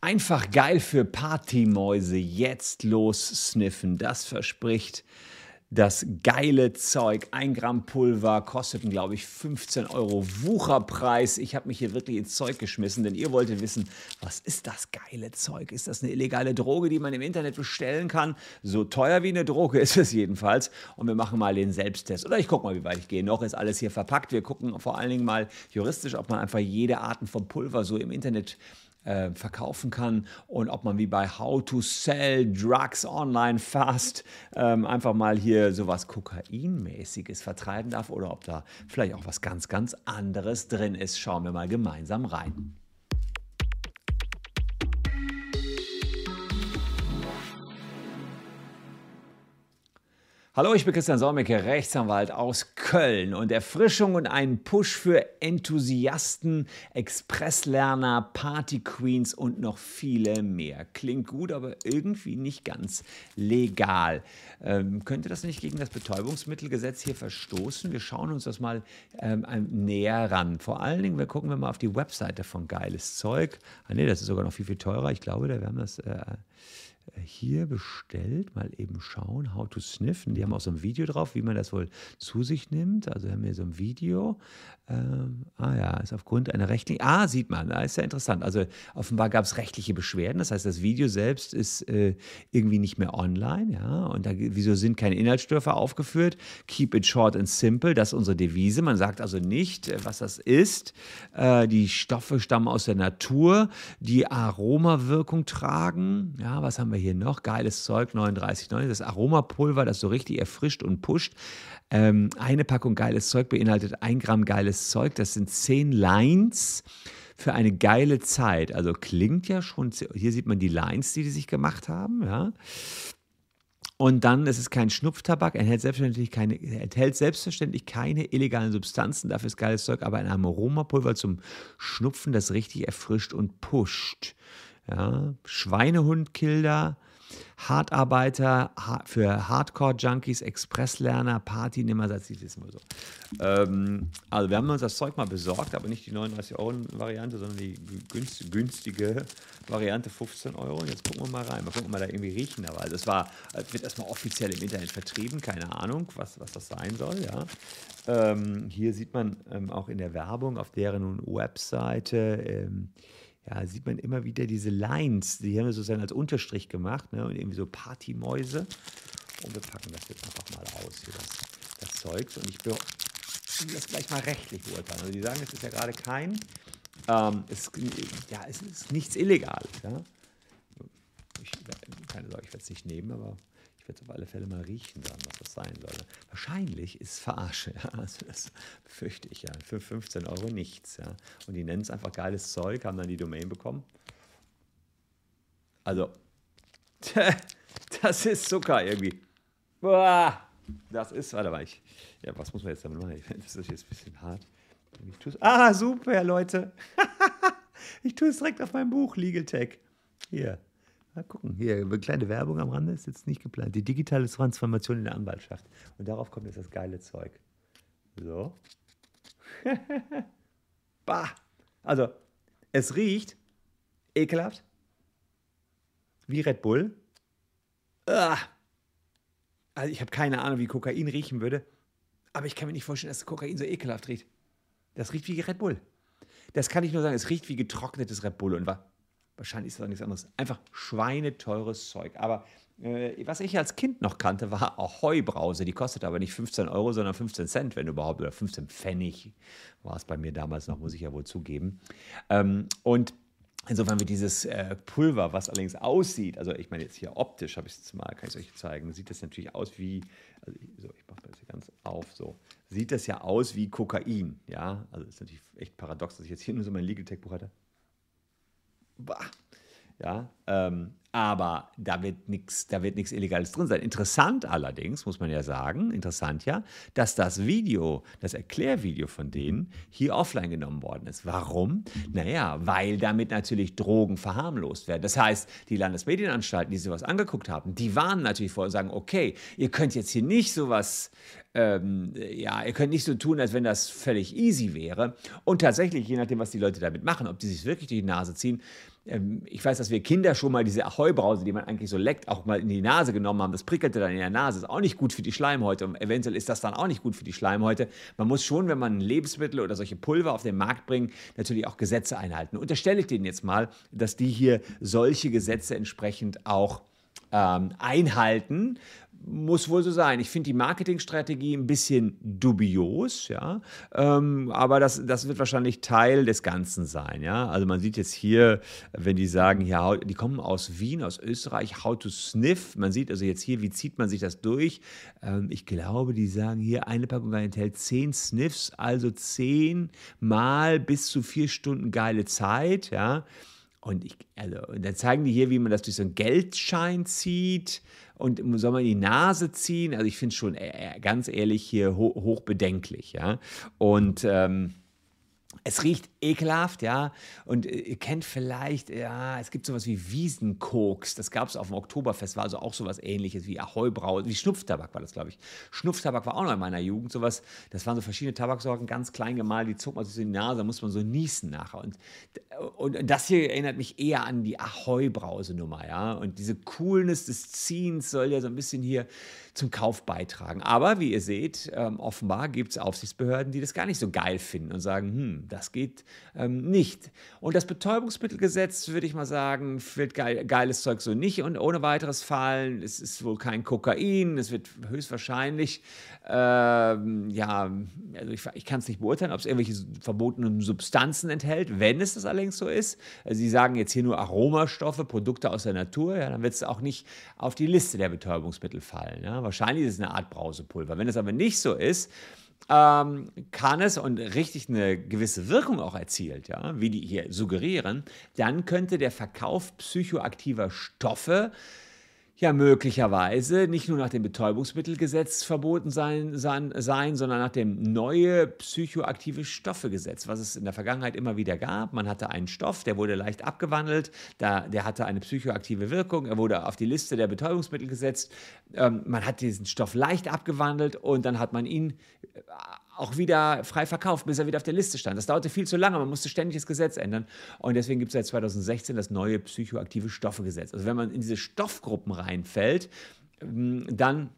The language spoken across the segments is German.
Einfach geil für Partymäuse. Jetzt los sniffen. Das verspricht das geile Zeug. Ein Gramm Pulver kosteten, glaube ich, 15 Euro Wucherpreis. Ich habe mich hier wirklich ins Zeug geschmissen, denn ihr wolltet wissen, was ist das geile Zeug? Ist das eine illegale Droge, die man im Internet bestellen kann? So teuer wie eine Droge ist es jedenfalls. Und wir machen mal den Selbsttest. Oder ich gucke mal, wie weit ich gehe. Noch ist alles hier verpackt. Wir gucken vor allen Dingen mal juristisch, ob man einfach jede Art von Pulver so im Internet äh, verkaufen kann und ob man wie bei How to Sell Drugs Online Fast ähm, einfach mal hier sowas Kokainmäßiges vertreiben darf oder ob da vielleicht auch was ganz, ganz anderes drin ist. Schauen wir mal gemeinsam rein. Hallo, ich bin Christian Solmecke, Rechtsanwalt aus Köln und Erfrischung und einen Push für Enthusiasten, Expresslerner, Partyqueens und noch viele mehr. Klingt gut, aber irgendwie nicht ganz legal. Ähm, könnte das nicht gegen das Betäubungsmittelgesetz hier verstoßen? Wir schauen uns das mal ähm, näher ran. Vor allen Dingen, wir gucken wir mal auf die Webseite von Geiles Zeug. Ah nee, das ist sogar noch viel, viel teurer. Ich glaube, da wir haben das... Äh, hier bestellt. Mal eben schauen, how to sniffen. Die haben auch so ein Video drauf, wie man das wohl zu sich nimmt. Also haben wir so ein Video. Ähm, ah ja, ist aufgrund einer rechtlichen. Ah, sieht man, da ist ja interessant. Also offenbar gab es rechtliche Beschwerden. Das heißt, das Video selbst ist äh, irgendwie nicht mehr online. Ja, und da, wieso sind keine Inhaltsstoffe aufgeführt? Keep it short and simple. Das ist unsere Devise. Man sagt also nicht, äh, was das ist. Äh, die Stoffe stammen aus der Natur, die Aromawirkung tragen. Ja, was haben wir hier noch? Geiles Zeug, 39,90. Das Aromapulver, das so richtig erfrischt und pusht. Ähm, eine Packung geiles Zeug beinhaltet ein Gramm geiles Zeug. Das sind zehn Lines für eine geile Zeit. Also klingt ja schon, hier sieht man die Lines, die die sich gemacht haben, ja. Und dann ist es kein Schnupftabak, enthält selbstverständlich keine, enthält selbstverständlich keine illegalen Substanzen, dafür ist geiles Zeug, aber ein Aromapulver zum Schnupfen, das richtig erfrischt und pusht. Ja. Schweinehundkiller, Hartarbeiter, für Hardcore-Junkies, Expresslerner, Partynehmer, das mal so. Ähm, also wir haben uns das Zeug mal besorgt, aber nicht die 39-Euro-Variante, sondern die günstige Variante 15 Euro. Und jetzt gucken wir mal rein. Mal gucken, ob wir da irgendwie riechen. Aber also es war, wird erstmal offiziell im Internet vertrieben, keine Ahnung, was, was das sein soll, ja. Ähm, hier sieht man ähm, auch in der Werbung auf deren Webseite ähm, ja, sieht man immer wieder diese Lines, die haben wir sozusagen als Unterstrich gemacht ne, und irgendwie so Partymäuse. Und wir packen das jetzt einfach mal aus, hier das, das Zeugs. Und ich will das gleich mal rechtlich beurteilen. Also die sagen, es ist ja gerade kein, ähm, es, ja, es ist nichts Illegales. Ja? Ich, keine Sorge, ich werde es nicht nehmen, aber werde auf alle Fälle mal riechen dann, was das sein soll. Wahrscheinlich ist es Verarsche, ja? also das befürchte ich ja. Für 15 Euro nichts. Ja? Und die nennen es einfach geiles Zeug, haben dann die Domain bekommen. Also, das ist Zucker irgendwie. Boah, das ist, warte mal, ich, ja, was muss man jetzt damit machen? Das ist jetzt ein bisschen hart. ah, super, Leute. ich tue es direkt auf meinem Buch, Legal Tech. Hier. Mal gucken, hier, eine kleine Werbung am Rande ist jetzt nicht geplant. Die digitale Transformation in der Anwaltschaft. Und darauf kommt jetzt das geile Zeug. So. bah. Also, es riecht ekelhaft. Wie Red Bull. Ah. Also, ich habe keine Ahnung, wie Kokain riechen würde. Aber ich kann mir nicht vorstellen, dass Kokain so ekelhaft riecht. Das riecht wie Red Bull. Das kann ich nur sagen. Es riecht wie getrocknetes Red Bull. Und war Wahrscheinlich ist das nichts anderes. Einfach schweineteures Zeug. Aber äh, was ich als Kind noch kannte, war Ahoi-Brause. Die kostet aber nicht 15 Euro, sondern 15 Cent, wenn überhaupt. Oder 15 Pfennig war es bei mir damals noch, muss ich ja wohl zugeben. Ähm, und Insofern wird dieses äh, Pulver, was allerdings aussieht, also ich meine jetzt hier optisch, habe ich es mal, kann ich es euch zeigen, sieht das natürlich aus wie, also ich, so, ich mache das hier ganz auf, so, sieht das ja aus wie Kokain, ja, also ist natürlich echt paradox, dass ich jetzt hier nur so mein Legal Tech Buch hatte bah, ja, ähm, aber da wird nichts, da wird nichts Illegales drin sein. Interessant allerdings, muss man ja sagen, interessant ja, dass das Video, das Erklärvideo von denen hier offline genommen worden ist. Warum? Naja, weil damit natürlich Drogen verharmlost werden. Das heißt, die Landesmedienanstalten, die sowas angeguckt haben, die warnen natürlich vor und sagen, okay, ihr könnt jetzt hier nicht sowas ähm, ja, ihr könnt nicht so tun, als wenn das völlig easy wäre. Und tatsächlich, je nachdem, was die Leute damit machen, ob die sich wirklich durch die Nase ziehen, ähm, ich weiß, dass wir Kinder schon mal diese Ahoi-Brause, die man eigentlich so leckt, auch mal in die Nase genommen haben. Das prickelte dann in der Nase. Ist auch nicht gut für die Schleimhäute. Und eventuell ist das dann auch nicht gut für die Schleimhäute. Man muss schon, wenn man Lebensmittel oder solche Pulver auf den Markt bringt, natürlich auch Gesetze einhalten. Unterstelle ich denen jetzt mal, dass die hier solche Gesetze entsprechend auch ähm, einhalten muss wohl so sein. Ich finde die Marketingstrategie ein bisschen dubios, ja, ähm, aber das, das wird wahrscheinlich Teil des Ganzen sein, ja. Also man sieht jetzt hier, wenn die sagen, ja, die kommen aus Wien, aus Österreich, how to sniff. Man sieht also jetzt hier, wie zieht man sich das durch? Ähm, ich glaube, die sagen hier, eine Packung enthält zehn Sniffs, also zehn Mal bis zu vier Stunden geile Zeit, ja. Und, ich, also, und dann zeigen die hier, wie man das durch so einen Geldschein zieht und soll man die Nase ziehen? Also ich finde es schon äh, äh, ganz ehrlich hier ho hochbedenklich, ja. Und ähm, es riecht ekelhaft, ja. Und äh, ihr kennt vielleicht, ja, es gibt sowas wie Wiesenkoks. Das gab es auf dem Oktoberfest, war also auch sowas ähnliches wie Ahoi-Brau, wie Schnupftabak war das, glaube ich. Schnupftabak war auch noch in meiner Jugend sowas. Das waren so verschiedene Tabaksorten, ganz klein gemalt, die zog man sich so in die Nase, da muss man so niesen nachher. Und, und das hier erinnert mich eher an die Ahoi-Brause-Nummer, ja. Und diese Coolness des Ziehens soll ja so ein bisschen hier zum Kauf beitragen. Aber wie ihr seht, ähm, offenbar gibt es Aufsichtsbehörden, die das gar nicht so geil finden und sagen, hm, das geht ähm, nicht. Und das Betäubungsmittelgesetz, würde ich mal sagen, wird geil, geiles Zeug so nicht und ohne weiteres fallen. Es ist wohl kein Kokain, es wird höchstwahrscheinlich, ähm, ja, also ich, ich kann es nicht beurteilen, ob es irgendwelche verbotenen Substanzen enthält. Wenn es das allerdings so ist, also Sie sagen jetzt hier nur Aromastoffe, Produkte aus der Natur, ja, dann wird es auch nicht auf die Liste der Betäubungsmittel fallen. Ja. Wahrscheinlich ist es eine Art Brausepulver. Wenn es aber nicht so ist, ähm, kann es und richtig eine gewisse Wirkung auch erzielt, ja, wie die hier suggerieren, dann könnte der Verkauf psychoaktiver Stoffe ja möglicherweise nicht nur nach dem Betäubungsmittelgesetz verboten sein, sein, sein, sondern nach dem neue psychoaktive Stoffegesetz, was es in der Vergangenheit immer wieder gab. Man hatte einen Stoff, der wurde leicht abgewandelt, da, der hatte eine psychoaktive Wirkung, er wurde auf die Liste der Betäubungsmittel gesetzt. Ähm, man hat diesen Stoff leicht abgewandelt und dann hat man ihn auch wieder frei verkauft, bis er wieder auf der Liste stand. Das dauerte viel zu lange, man musste ständig das Gesetz ändern. Und deswegen gibt es seit 2016 das neue psychoaktive Stoffegesetz. Also wenn man in diese Stoffgruppen reinfällt, dann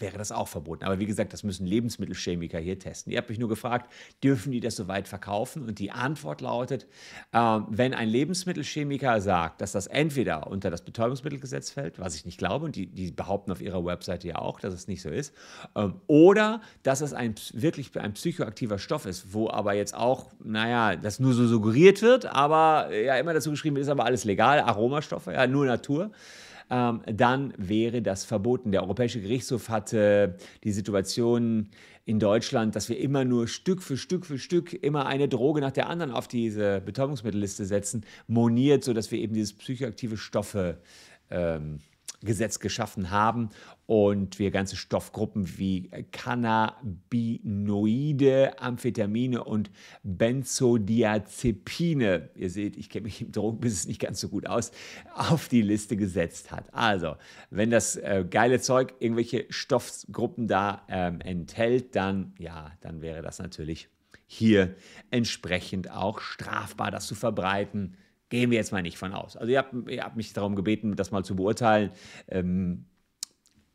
wäre das auch verboten. Aber wie gesagt, das müssen Lebensmittelchemiker hier testen. Ihr habt mich nur gefragt, dürfen die das so weit verkaufen? Und die Antwort lautet, äh, wenn ein Lebensmittelchemiker sagt, dass das entweder unter das Betäubungsmittelgesetz fällt, was ich nicht glaube, und die, die behaupten auf ihrer Webseite ja auch, dass es nicht so ist, äh, oder dass es ein, wirklich ein psychoaktiver Stoff ist, wo aber jetzt auch, naja, das nur so suggeriert wird, aber ja immer dazu geschrieben ist, aber alles legal, Aromastoffe, ja, nur Natur ähm, dann wäre das verboten. Der Europäische Gerichtshof hatte die Situation in Deutschland, dass wir immer nur Stück für Stück für Stück immer eine Droge nach der anderen auf diese Betäubungsmittelliste setzen, moniert, sodass wir eben dieses psychoaktive Stoffe ähm, Gesetz geschaffen haben und wir ganze Stoffgruppen wie Cannabinoide, Amphetamine und Benzodiazepine, ihr seht, ich kenne mich im Drogenbusiness nicht ganz so gut aus, auf die Liste gesetzt hat. Also, wenn das äh, geile Zeug irgendwelche Stoffgruppen da ähm, enthält, dann ja, dann wäre das natürlich hier entsprechend auch strafbar, das zu verbreiten. Gehen wir jetzt mal nicht von aus. Also ihr habt, ihr habt mich darum gebeten, das mal zu beurteilen. Ähm,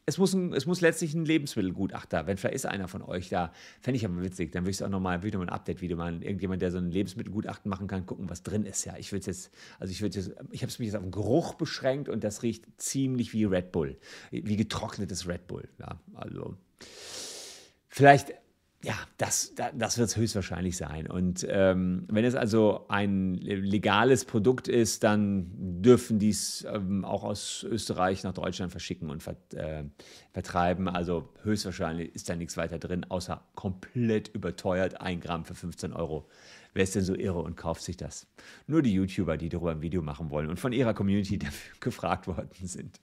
es muss, ein, es muss letztlich ein Lebensmittelgutachter, wenn vielleicht ist einer von euch da, fände ich aber witzig, dann würde ich es auch nochmal, wieder mal ein Update-Video machen, irgendjemand, der so ein Lebensmittelgutachten machen kann, gucken, was drin ist, ja. Ich würde jetzt, also ich würde jetzt, ich habe es mich jetzt auf den Geruch beschränkt und das riecht ziemlich wie Red Bull, wie getrocknetes Red Bull, ja. Also, vielleicht ja, das, das wird es höchstwahrscheinlich sein. Und ähm, wenn es also ein legales Produkt ist, dann dürfen die es ähm, auch aus Österreich nach Deutschland verschicken und vert, äh, vertreiben. Also höchstwahrscheinlich ist da nichts weiter drin, außer komplett überteuert, ein Gramm für 15 Euro. Wer ist denn so irre und kauft sich das? Nur die YouTuber, die darüber ein Video machen wollen und von ihrer Community dafür gefragt worden sind.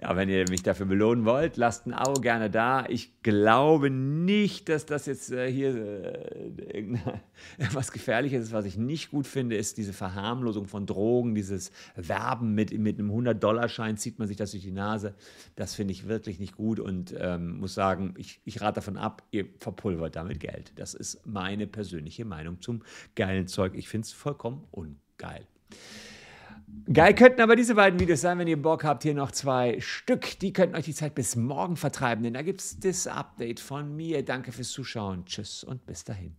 Ja, wenn ihr mich dafür belohnen wollt, lasst ein Abo gerne da. Ich glaube nicht, dass das jetzt äh, hier äh, etwas Gefährliches ist. Was ich nicht gut finde, ist diese Verharmlosung von Drogen, dieses Werben mit, mit einem 100-Dollar-Schein, zieht man sich das durch die Nase. Das finde ich wirklich nicht gut und ähm, muss sagen, ich, ich rate davon ab, ihr verpulvert damit Geld. Das ist meine persönliche Meinung zum geilen Zeug. Ich finde es vollkommen ungeil. Geil könnten aber diese beiden Videos sein, wenn ihr Bock habt. Hier noch zwei Stück. Die könnten euch die Zeit bis morgen vertreiben, denn da gibt es das Update von mir. Danke fürs Zuschauen. Tschüss und bis dahin.